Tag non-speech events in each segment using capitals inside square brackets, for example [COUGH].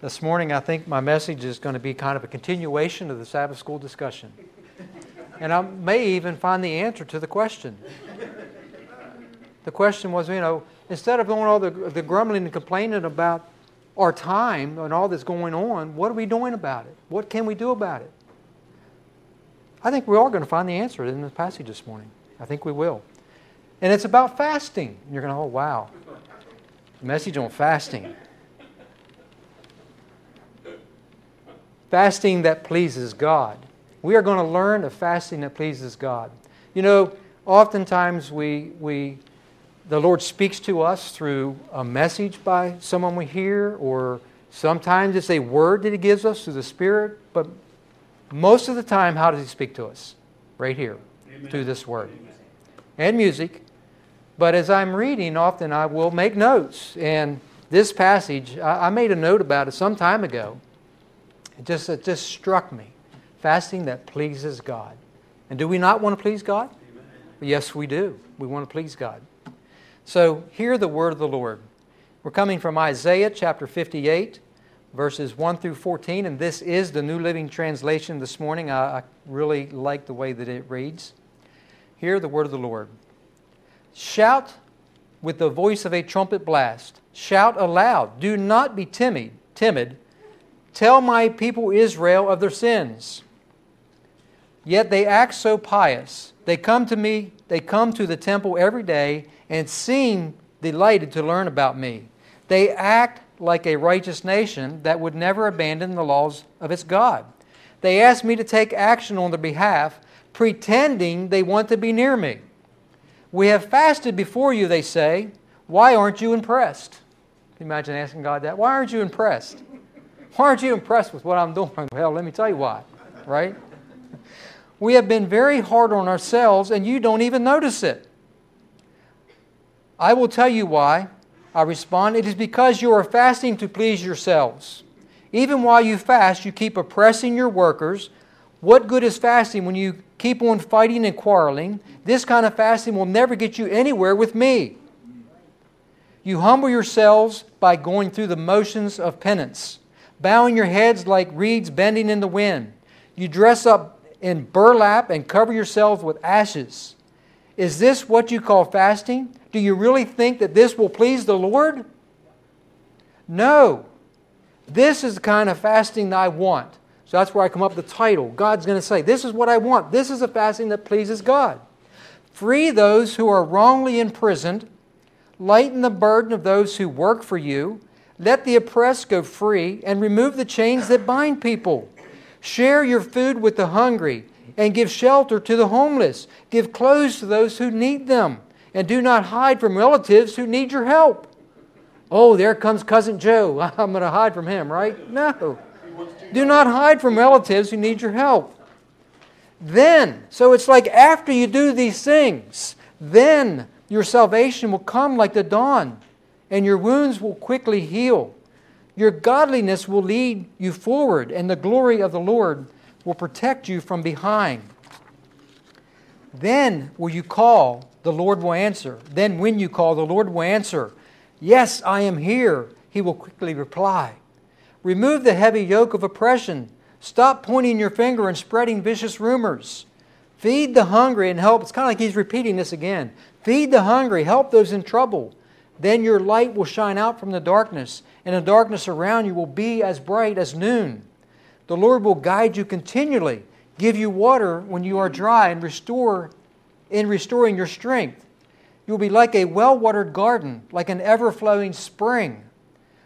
This morning, I think my message is going to be kind of a continuation of the Sabbath school discussion. And I may even find the answer to the question. The question was, you know, instead of doing all the, the grumbling and complaining about our time and all that's going on, what are we doing about it? What can we do about it? I think we are going to find the answer in this passage this morning. I think we will. And it's about fasting. You're going to, oh, wow. Message on fasting. Fasting that pleases God. We are going to learn a fasting that pleases God. You know, oftentimes we, we, the Lord speaks to us through a message by someone we hear, or sometimes it's a word that He gives us through the Spirit, but most of the time, how does He speak to us? Right here, Amen. through this word. Amen. And music. But as I'm reading, often I will make notes. And this passage, I, I made a note about it some time ago. It just, it just struck me. Fasting that pleases God. And do we not want to please God? Amen. Yes, we do. We want to please God. So, hear the word of the Lord. We're coming from Isaiah chapter 58, verses 1 through 14, and this is the New Living Translation this morning. I, I really like the way that it reads. Hear the word of the Lord. Shout with the voice of a trumpet blast. Shout aloud. Do not be timid. Timid. Tell my people Israel of their sins. Yet they act so pious. They come to me, they come to the temple every day and seem delighted to learn about me. They act like a righteous nation that would never abandon the laws of its God. They ask me to take action on their behalf, pretending they want to be near me. We have fasted before you, they say. Why aren't you impressed? Can you imagine asking God that? Why aren't you impressed? Why aren't you impressed with what I'm doing? [LAUGHS] Well, let me tell you why, right? We have been very hard on ourselves, and you don't even notice it. I will tell you why. I respond, It is because you are fasting to please yourselves. Even while you fast, you keep oppressing your workers. What good is fasting when you keep on fighting and quarreling? This kind of fasting will never get you anywhere with me. You humble yourselves by going through the motions of penance, bowing your heads like reeds bending in the wind. You dress up in burlap and cover yourselves with ashes. Is this what you call fasting? Do you really think that this will please the Lord? No. This is the kind of fasting that I want. So that's where I come up with the title. God's going to say, This is what I want. This is a fasting that pleases God. Free those who are wrongly imprisoned, lighten the burden of those who work for you, let the oppressed go free, and remove the chains that bind people. Share your food with the hungry, and give shelter to the homeless. Give clothes to those who need them and do not hide from relatives who need your help. Oh, there comes Cousin Joe. [LAUGHS] I'm going to hide from him, right? No. Do not hide from relatives who need your help. Then, so it's like after you do these things, then your salvation will come like the dawn, and your wounds will quickly heal. Your godliness will lead you forward, and the glory of the Lord will protect you from behind. Then will you call, the Lord will answer. Then, when you call, the Lord will answer. Yes, I am here, he will quickly reply. Remove the heavy yoke of oppression. Stop pointing your finger and spreading vicious rumors. Feed the hungry and help. It's kind of like he's repeating this again. Feed the hungry, help those in trouble. Then your light will shine out from the darkness, and the darkness around you will be as bright as noon. The Lord will guide you continually, give you water when you are dry, and restore in restoring your strength. You will be like a well watered garden, like an ever flowing spring.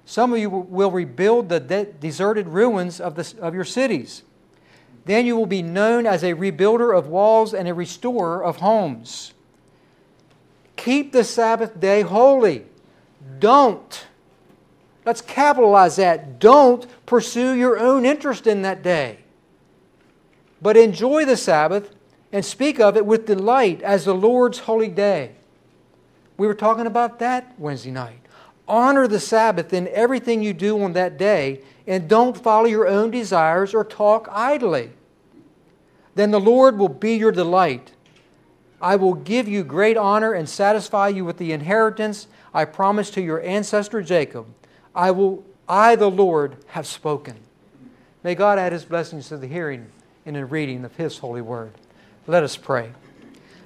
Some of you will rebuild the de- deserted ruins of, the, of your cities. Then you will be known as a rebuilder of walls and a restorer of homes. Keep the Sabbath day holy. Don't. Let's capitalize that. Don't pursue your own interest in that day. But enjoy the Sabbath and speak of it with delight as the Lord's holy day. We were talking about that Wednesday night. Honor the Sabbath in everything you do on that day, and don't follow your own desires or talk idly. Then the Lord will be your delight. I will give you great honor and satisfy you with the inheritance I promised to your ancestor Jacob. I will I, the Lord, have spoken. May God add his blessings to the hearing and the reading of his holy word. Let us pray.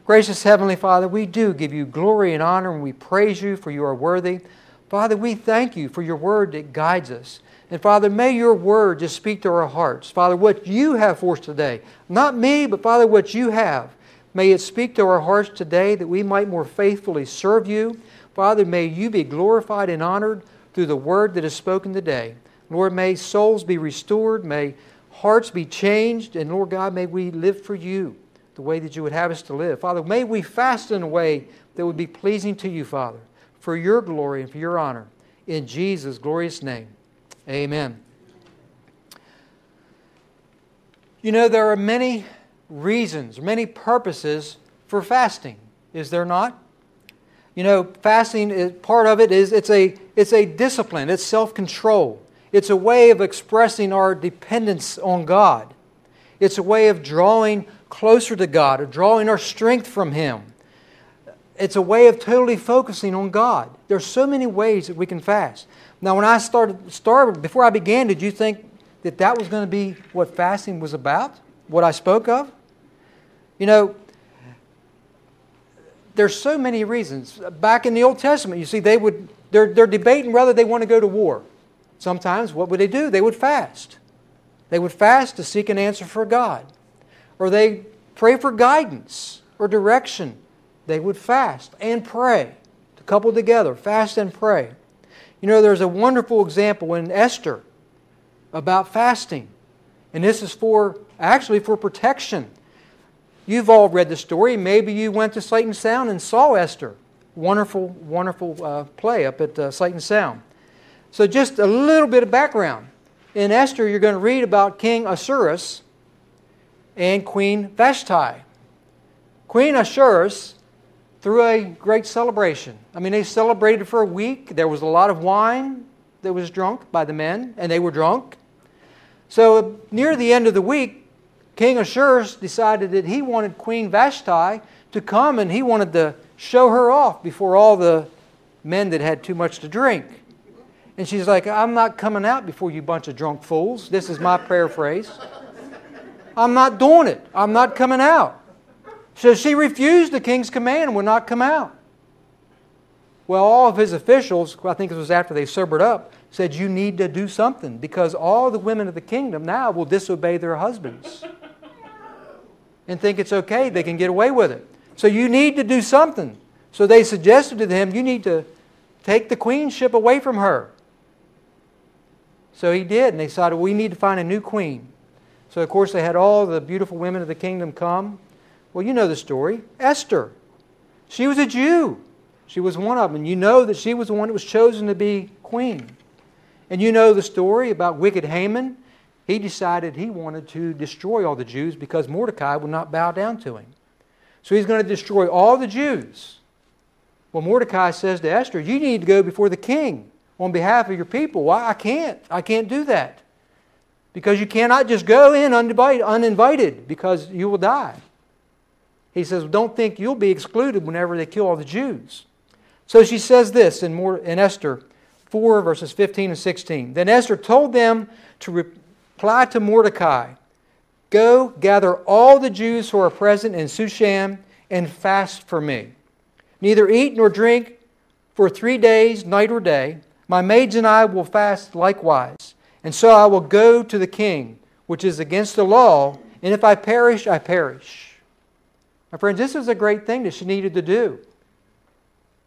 Gracious Heavenly Father, we do give you glory and honor and we praise you for you are worthy. Father, we thank you for your word that guides us. And Father, may your word just speak to our hearts. Father, what you have for us today, not me, but Father, what you have. May it speak to our hearts today that we might more faithfully serve you. Father, may you be glorified and honored through the word that is spoken today. Lord, may souls be restored, may hearts be changed, and Lord God, may we live for you the way that you would have us to live. Father, may we fast in a way that would be pleasing to you, Father, for your glory and for your honor. In Jesus' glorious name, amen. You know, there are many reasons, many purposes for fasting, is there not? You know, fasting, is, part of it is it's a, it's a discipline, it's self control. It's a way of expressing our dependence on God. It's a way of drawing closer to God, of drawing our strength from Him. It's a way of totally focusing on God. There's so many ways that we can fast. Now, when I started, started before I began, did you think that that was going to be what fasting was about? What I spoke of? You know, there's so many reasons. Back in the Old Testament, you see, they would they're, they're debating whether they want to go to war. Sometimes, what would they do? They would fast. They would fast to seek an answer for God. Or they pray for guidance or direction. They would fast and pray to couple together, fast and pray. You know, there's a wonderful example in Esther about fasting. And this is for actually for protection. You've all read the story. Maybe you went to and Sound and saw Esther. Wonderful, wonderful uh, play up at uh, and Sound. So, just a little bit of background. In Esther, you're going to read about King Ahasuerus and Queen Vashti. Queen Ahasuerus threw a great celebration. I mean, they celebrated for a week. There was a lot of wine that was drunk by the men, and they were drunk. So, near the end of the week, King Ahasuerus decided that he wanted Queen Vashti to come and he wanted to show her off before all the men that had too much to drink. And she's like, I'm not coming out before you bunch of drunk fools. This is my paraphrase. I'm not doing it. I'm not coming out. So she refused the king's command and would not come out. Well, all of his officials, I think it was after they sobered up, said, You need to do something because all the women of the kingdom now will disobey their husbands and think it's okay, they can get away with it. So you need to do something. So they suggested to him, You need to take the queenship away from her. So he did, and they decided we need to find a new queen. So, of course, they had all the beautiful women of the kingdom come. Well, you know the story. Esther. She was a Jew. She was one of them. You know that she was the one that was chosen to be queen. And you know the story about wicked Haman. He decided he wanted to destroy all the Jews because Mordecai would not bow down to him. So he's going to destroy all the Jews. Well, Mordecai says to Esther, You need to go before the king on behalf of your people. Why? I can't. I can't do that. Because you cannot just go in uninvited because you will die. He says, Don't think you'll be excluded whenever they kill all the Jews. So she says this in Esther 4, verses 15 and 16. Then Esther told them to reply to Mordecai Go gather all the Jews who are present in Shushan and fast for me. Neither eat nor drink for three days, night or day. My maids and I will fast likewise. And so I will go to the king, which is against the law, and if I perish, I perish. My friends, this is a great thing that she needed to do.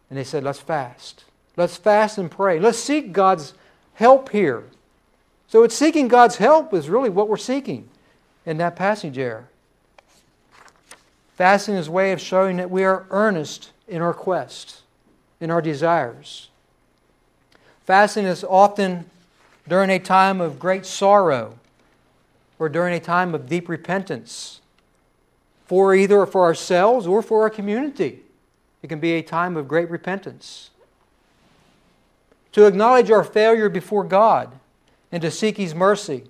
And they said, let's fast. Let's fast and pray. Let's seek God's help here. So it's seeking God's help is really what we're seeking in that passage there. Fasting is a way of showing that we are earnest in our quest, in our desires. Fasting is often during a time of great sorrow or during a time of deep repentance for either for ourselves or for our community. It can be a time of great repentance. To acknowledge our failure before God and to seek His mercy.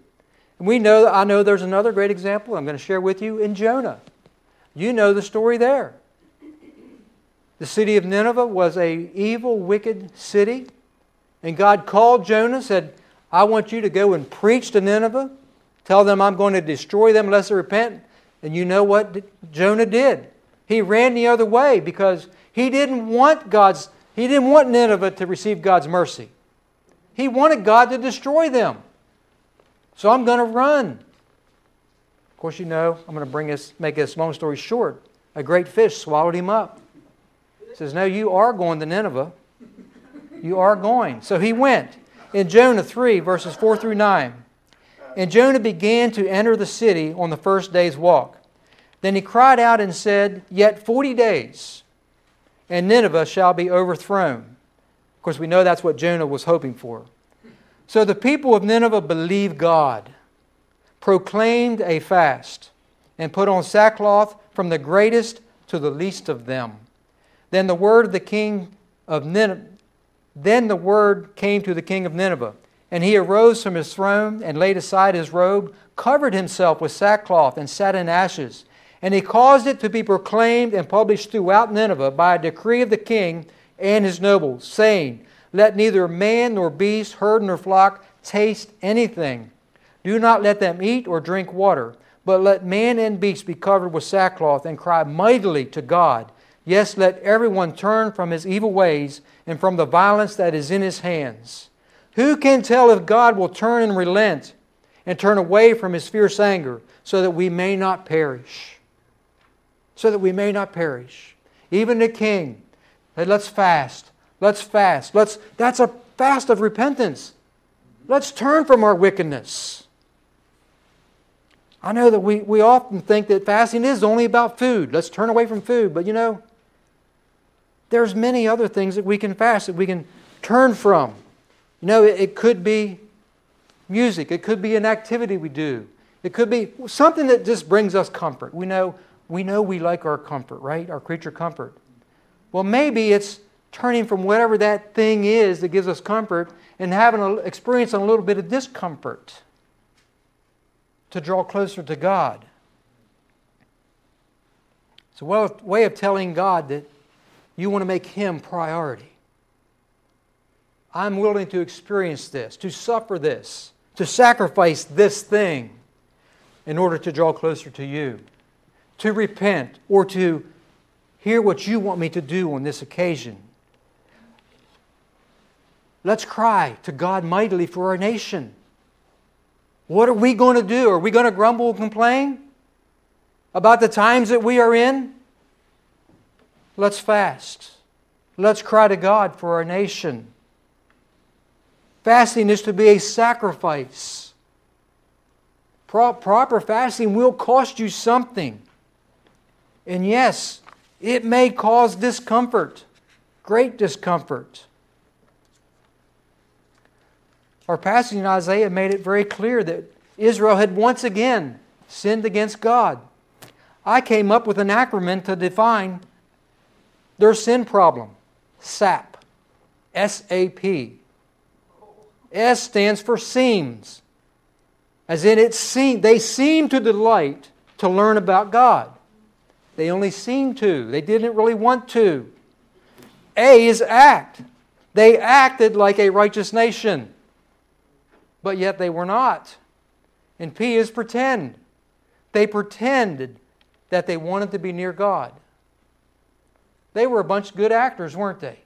And we know, I know there's another great example I'm going to share with you in Jonah. You know the story there. The city of Nineveh was a evil, wicked city and God called Jonah, said, I want you to go and preach to Nineveh. Tell them I'm going to destroy them unless they repent. And you know what Jonah did? He ran the other way because he didn't want God's he didn't want Nineveh to receive God's mercy. He wanted God to destroy them. So I'm going to run. Of course, you know, I'm going to bring this, make this long story short. A great fish swallowed him up. He says, No, you are going to Nineveh. You are going. So he went. In Jonah 3, verses 4 through 9. And Jonah began to enter the city on the first day's walk. Then he cried out and said, Yet 40 days, and Nineveh shall be overthrown. Of course, we know that's what Jonah was hoping for. So the people of Nineveh believed God, proclaimed a fast, and put on sackcloth from the greatest to the least of them. Then the word of the king of Nineveh, then the word came to the king of Nineveh, and he arose from his throne and laid aside his robe, covered himself with sackcloth, and sat in ashes. And he caused it to be proclaimed and published throughout Nineveh by a decree of the king and his nobles, saying, Let neither man nor beast, herd nor flock taste anything. Do not let them eat or drink water, but let man and beast be covered with sackcloth and cry mightily to God. Yes, let everyone turn from his evil ways and from the violence that is in his hands. Who can tell if God will turn and relent and turn away from his fierce anger so that we may not perish? So that we may not perish. Even the king said, Let's fast. Let's fast. Let's, that's a fast of repentance. Let's turn from our wickedness. I know that we, we often think that fasting is only about food. Let's turn away from food. But you know, there's many other things that we can fast, that we can turn from. You know, it, it could be music, it could be an activity we do, it could be something that just brings us comfort. We know we know we like our comfort, right? Our creature comfort. Well, maybe it's turning from whatever that thing is that gives us comfort and having an experience a little bit of discomfort to draw closer to God. It's a way of telling God that you want to make Him priority. I'm willing to experience this, to suffer this, to sacrifice this thing in order to draw closer to you to repent or to hear what you want me to do on this occasion. Let's cry to God mightily for our nation. What are we going to do? Are we going to grumble and complain about the times that we are in? Let's fast. Let's cry to God for our nation. Fasting is to be a sacrifice. Pro- proper fasting will cost you something. And yes, it may cause discomfort, great discomfort. Our passage in Isaiah made it very clear that Israel had once again sinned against God. I came up with an acronym to define their sin problem SAP. S A P. S stands for seems. As in, it seem, they seem to delight to learn about God. They only seemed to, they didn't really want to. A is act. They acted like a righteous nation, but yet they were not. And P is pretend. They pretended that they wanted to be near God. They were a bunch of good actors, weren't they?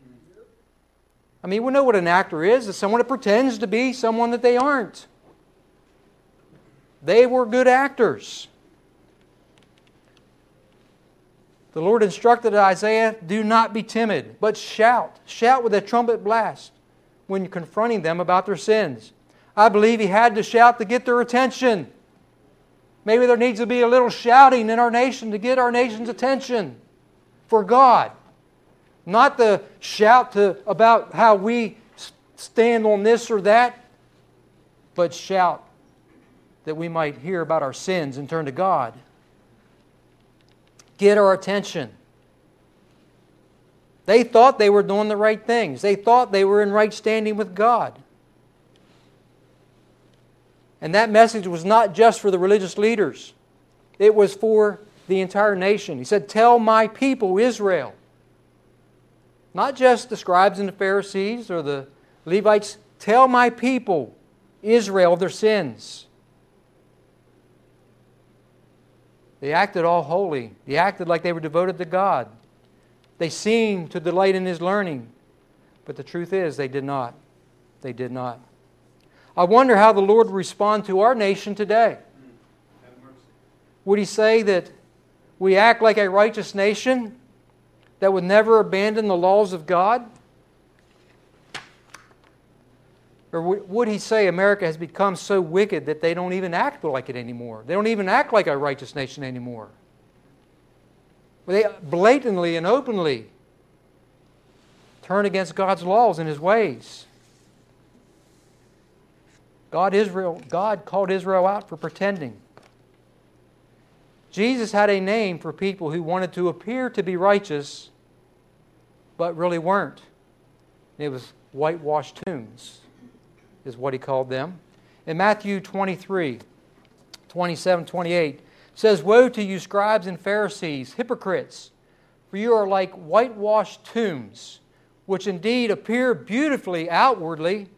I mean, we know what an actor is. It's someone that pretends to be someone that they aren't. They were good actors. The Lord instructed Isaiah, Do not be timid, but shout. Shout with a trumpet blast when confronting them about their sins. I believe he had to shout to get their attention. Maybe there needs to be a little shouting in our nation to get our nation's attention for God. Not the shout to, about how we stand on this or that, but shout that we might hear about our sins and turn to God get our attention. They thought they were doing the right things, they thought they were in right standing with God. And that message was not just for the religious leaders, it was for the entire nation. He said, Tell my people, Israel. Not just the scribes and the Pharisees or the Levites, tell my people, Israel of their sins. They acted all holy. They acted like they were devoted to God. They seemed to delight in His learning. But the truth is, they did not. They did not. I wonder how the Lord would respond to our nation today. Would He say that we act like a righteous nation that would never abandon the laws of God? Or would he say America has become so wicked that they don't even act like it anymore? They don't even act like a righteous nation anymore. They blatantly and openly turn against God's laws and his ways. God, Israel, God called Israel out for pretending. Jesus had a name for people who wanted to appear to be righteous, but really weren't. It was whitewashed tombs is what he called them. In Matthew 23, 27, 28, says, Woe to you, scribes and Pharisees, hypocrites, for you are like whitewashed tombs, which indeed appear beautifully outwardly,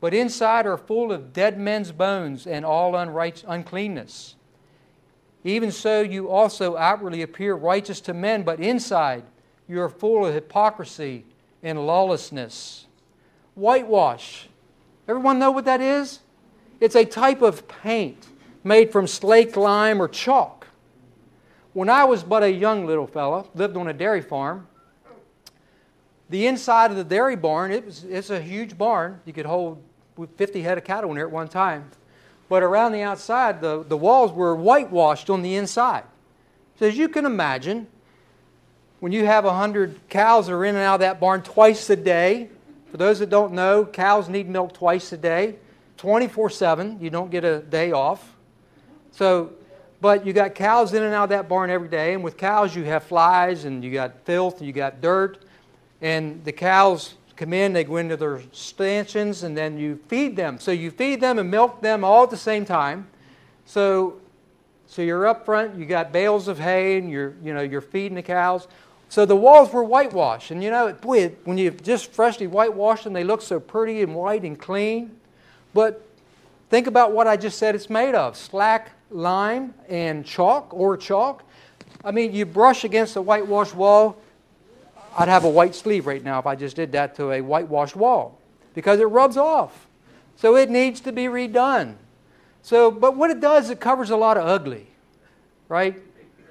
but inside are full of dead men's bones and all unright- uncleanness. Even so, you also outwardly appear righteous to men, but inside you are full of hypocrisy and lawlessness. Whitewash Everyone know what that is? It's a type of paint made from slaked lime or chalk. When I was but a young little fellow, lived on a dairy farm, the inside of the dairy barn, it was, it's a huge barn. You could hold 50 head of cattle in there at one time. But around the outside, the, the walls were whitewashed on the inside. So as you can imagine, when you have 100 cows that are in and out of that barn twice a day, for those that don't know, cows need milk twice a day, 24 7. You don't get a day off. So, but you got cows in and out of that barn every day, and with cows you have flies and you got filth and you got dirt, and the cows come in, they go into their stanchions, and then you feed them. So you feed them and milk them all at the same time. So, so you're up front, you got bales of hay, and you're you know you're feeding the cows. So the walls were whitewashed. And you know, boy, when you just freshly whitewashed them, they look so pretty and white and clean. But think about what I just said it's made of slack lime and chalk or chalk. I mean, you brush against a whitewashed wall. I'd have a white sleeve right now if I just did that to a whitewashed wall because it rubs off. So it needs to be redone. So, but what it does, it covers a lot of ugly, right?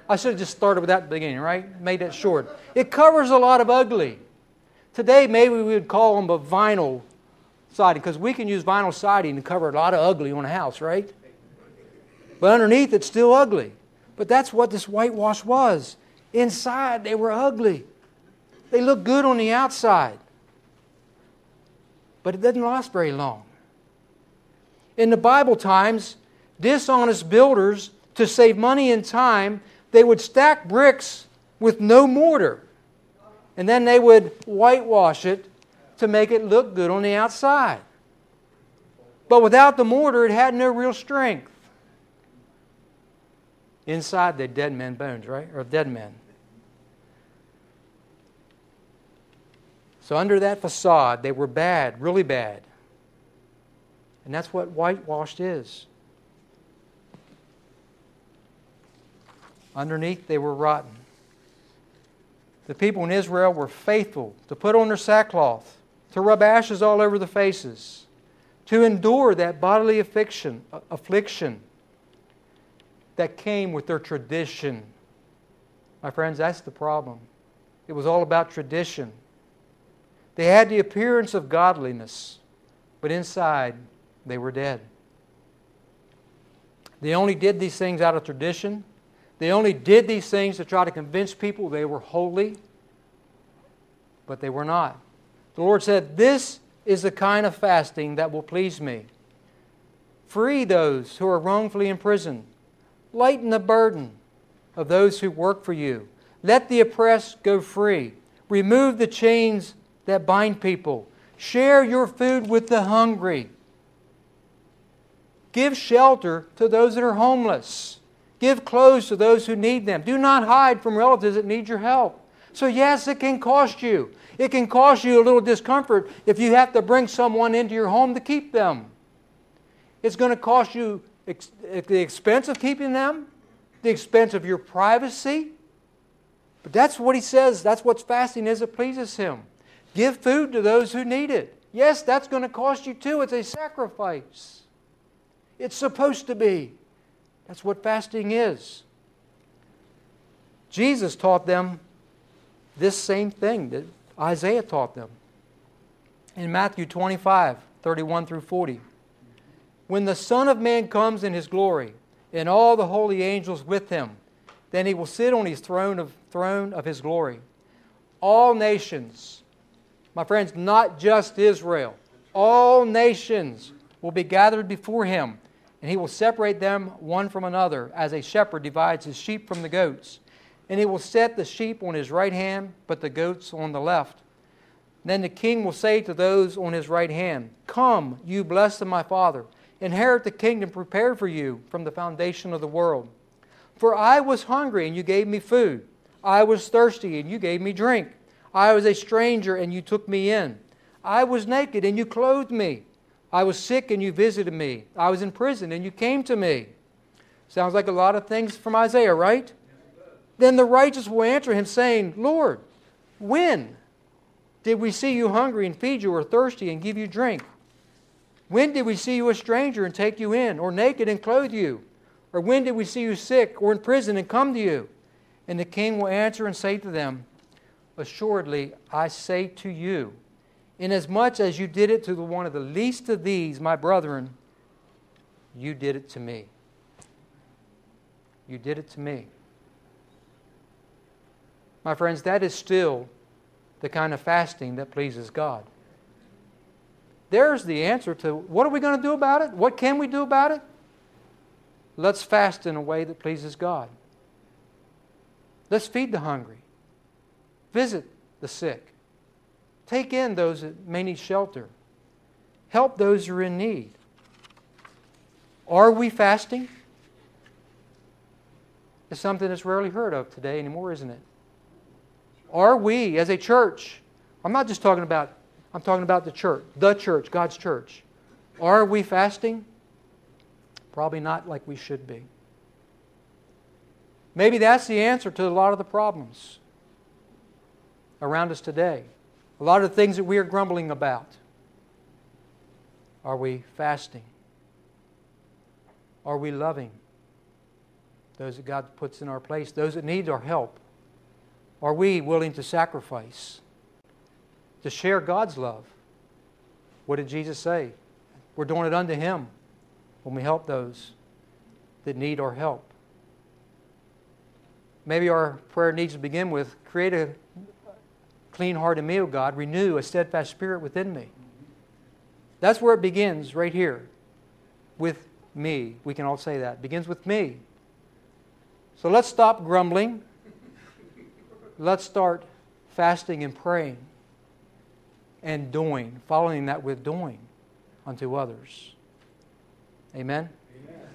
I should have just started with that beginning, right? Made that short. It covers a lot of ugly. Today, maybe we would call them a vinyl siding because we can use vinyl siding to cover a lot of ugly on a house, right? But underneath, it's still ugly. But that's what this whitewash was. Inside, they were ugly. They look good on the outside. But it doesn't last very long. In the Bible times, dishonest builders, to save money and time, they would stack bricks with no mortar. And then they would whitewash it to make it look good on the outside. But without the mortar, it had no real strength. Inside, they're dead men bones, right? Or dead men. So, under that facade, they were bad, really bad. And that's what whitewashed is. Underneath, they were rotten. The people in Israel were faithful to put on their sackcloth, to rub ashes all over the faces, to endure that bodily affliction, affliction that came with their tradition. My friends, that's the problem. It was all about tradition. They had the appearance of godliness, but inside they were dead. They only did these things out of tradition they only did these things to try to convince people they were holy, but they were not. The Lord said, This is the kind of fasting that will please me. Free those who are wrongfully imprisoned, lighten the burden of those who work for you. Let the oppressed go free. Remove the chains that bind people. Share your food with the hungry. Give shelter to those that are homeless. Give clothes to those who need them. Do not hide from relatives that need your help. So, yes, it can cost you. It can cost you a little discomfort if you have to bring someone into your home to keep them. It's going to cost you ex- the expense of keeping them, the expense of your privacy. But that's what he says. That's what fasting is. It pleases him. Give food to those who need it. Yes, that's going to cost you too. It's a sacrifice. It's supposed to be. That's what fasting is. Jesus taught them this same thing that Isaiah taught them in Matthew 25 31 through 40. When the Son of Man comes in his glory, and all the holy angels with him, then he will sit on his throne of, throne of his glory. All nations, my friends, not just Israel, all nations will be gathered before him, and he will separate them one from another, as a shepherd divides his sheep from the goats. And he will set the sheep on his right hand, but the goats on the left. Then the king will say to those on his right hand, Come, you blessed of my Father, inherit the kingdom prepared for you from the foundation of the world. For I was hungry, and you gave me food. I was thirsty, and you gave me drink. I was a stranger, and you took me in. I was naked, and you clothed me. I was sick, and you visited me. I was in prison, and you came to me. Sounds like a lot of things from Isaiah, right? Then the righteous will answer him, saying, Lord, when? Did we see you hungry and feed you, or thirsty and give you drink? When did we see you a stranger and take you in, or naked and clothe you? Or when did we see you sick or in prison and come to you? And the king will answer and say to them, Assuredly, I say to you, inasmuch as you did it to the one of the least of these, my brethren, you did it to me. You did it to me. My friends, that is still the kind of fasting that pleases God. There's the answer to what are we going to do about it? What can we do about it? Let's fast in a way that pleases God. Let's feed the hungry, visit the sick, take in those that may need shelter, help those who are in need. Are we fasting? It's something that's rarely heard of today anymore, isn't it? Are we, as a church, I'm not just talking about, I'm talking about the church, the church, God's church. Are we fasting? Probably not like we should be. Maybe that's the answer to a lot of the problems around us today. A lot of the things that we are grumbling about. Are we fasting? Are we loving those that God puts in our place, those that need our help? Are we willing to sacrifice to share God's love? What did Jesus say? We're doing it unto Him when we help those that need our help. Maybe our prayer needs to begin with create a clean heart in me, O God, renew a steadfast spirit within me. That's where it begins, right here, with me. We can all say that. It begins with me. So let's stop grumbling let's start fasting and praying and doing, following that with doing unto others. Amen.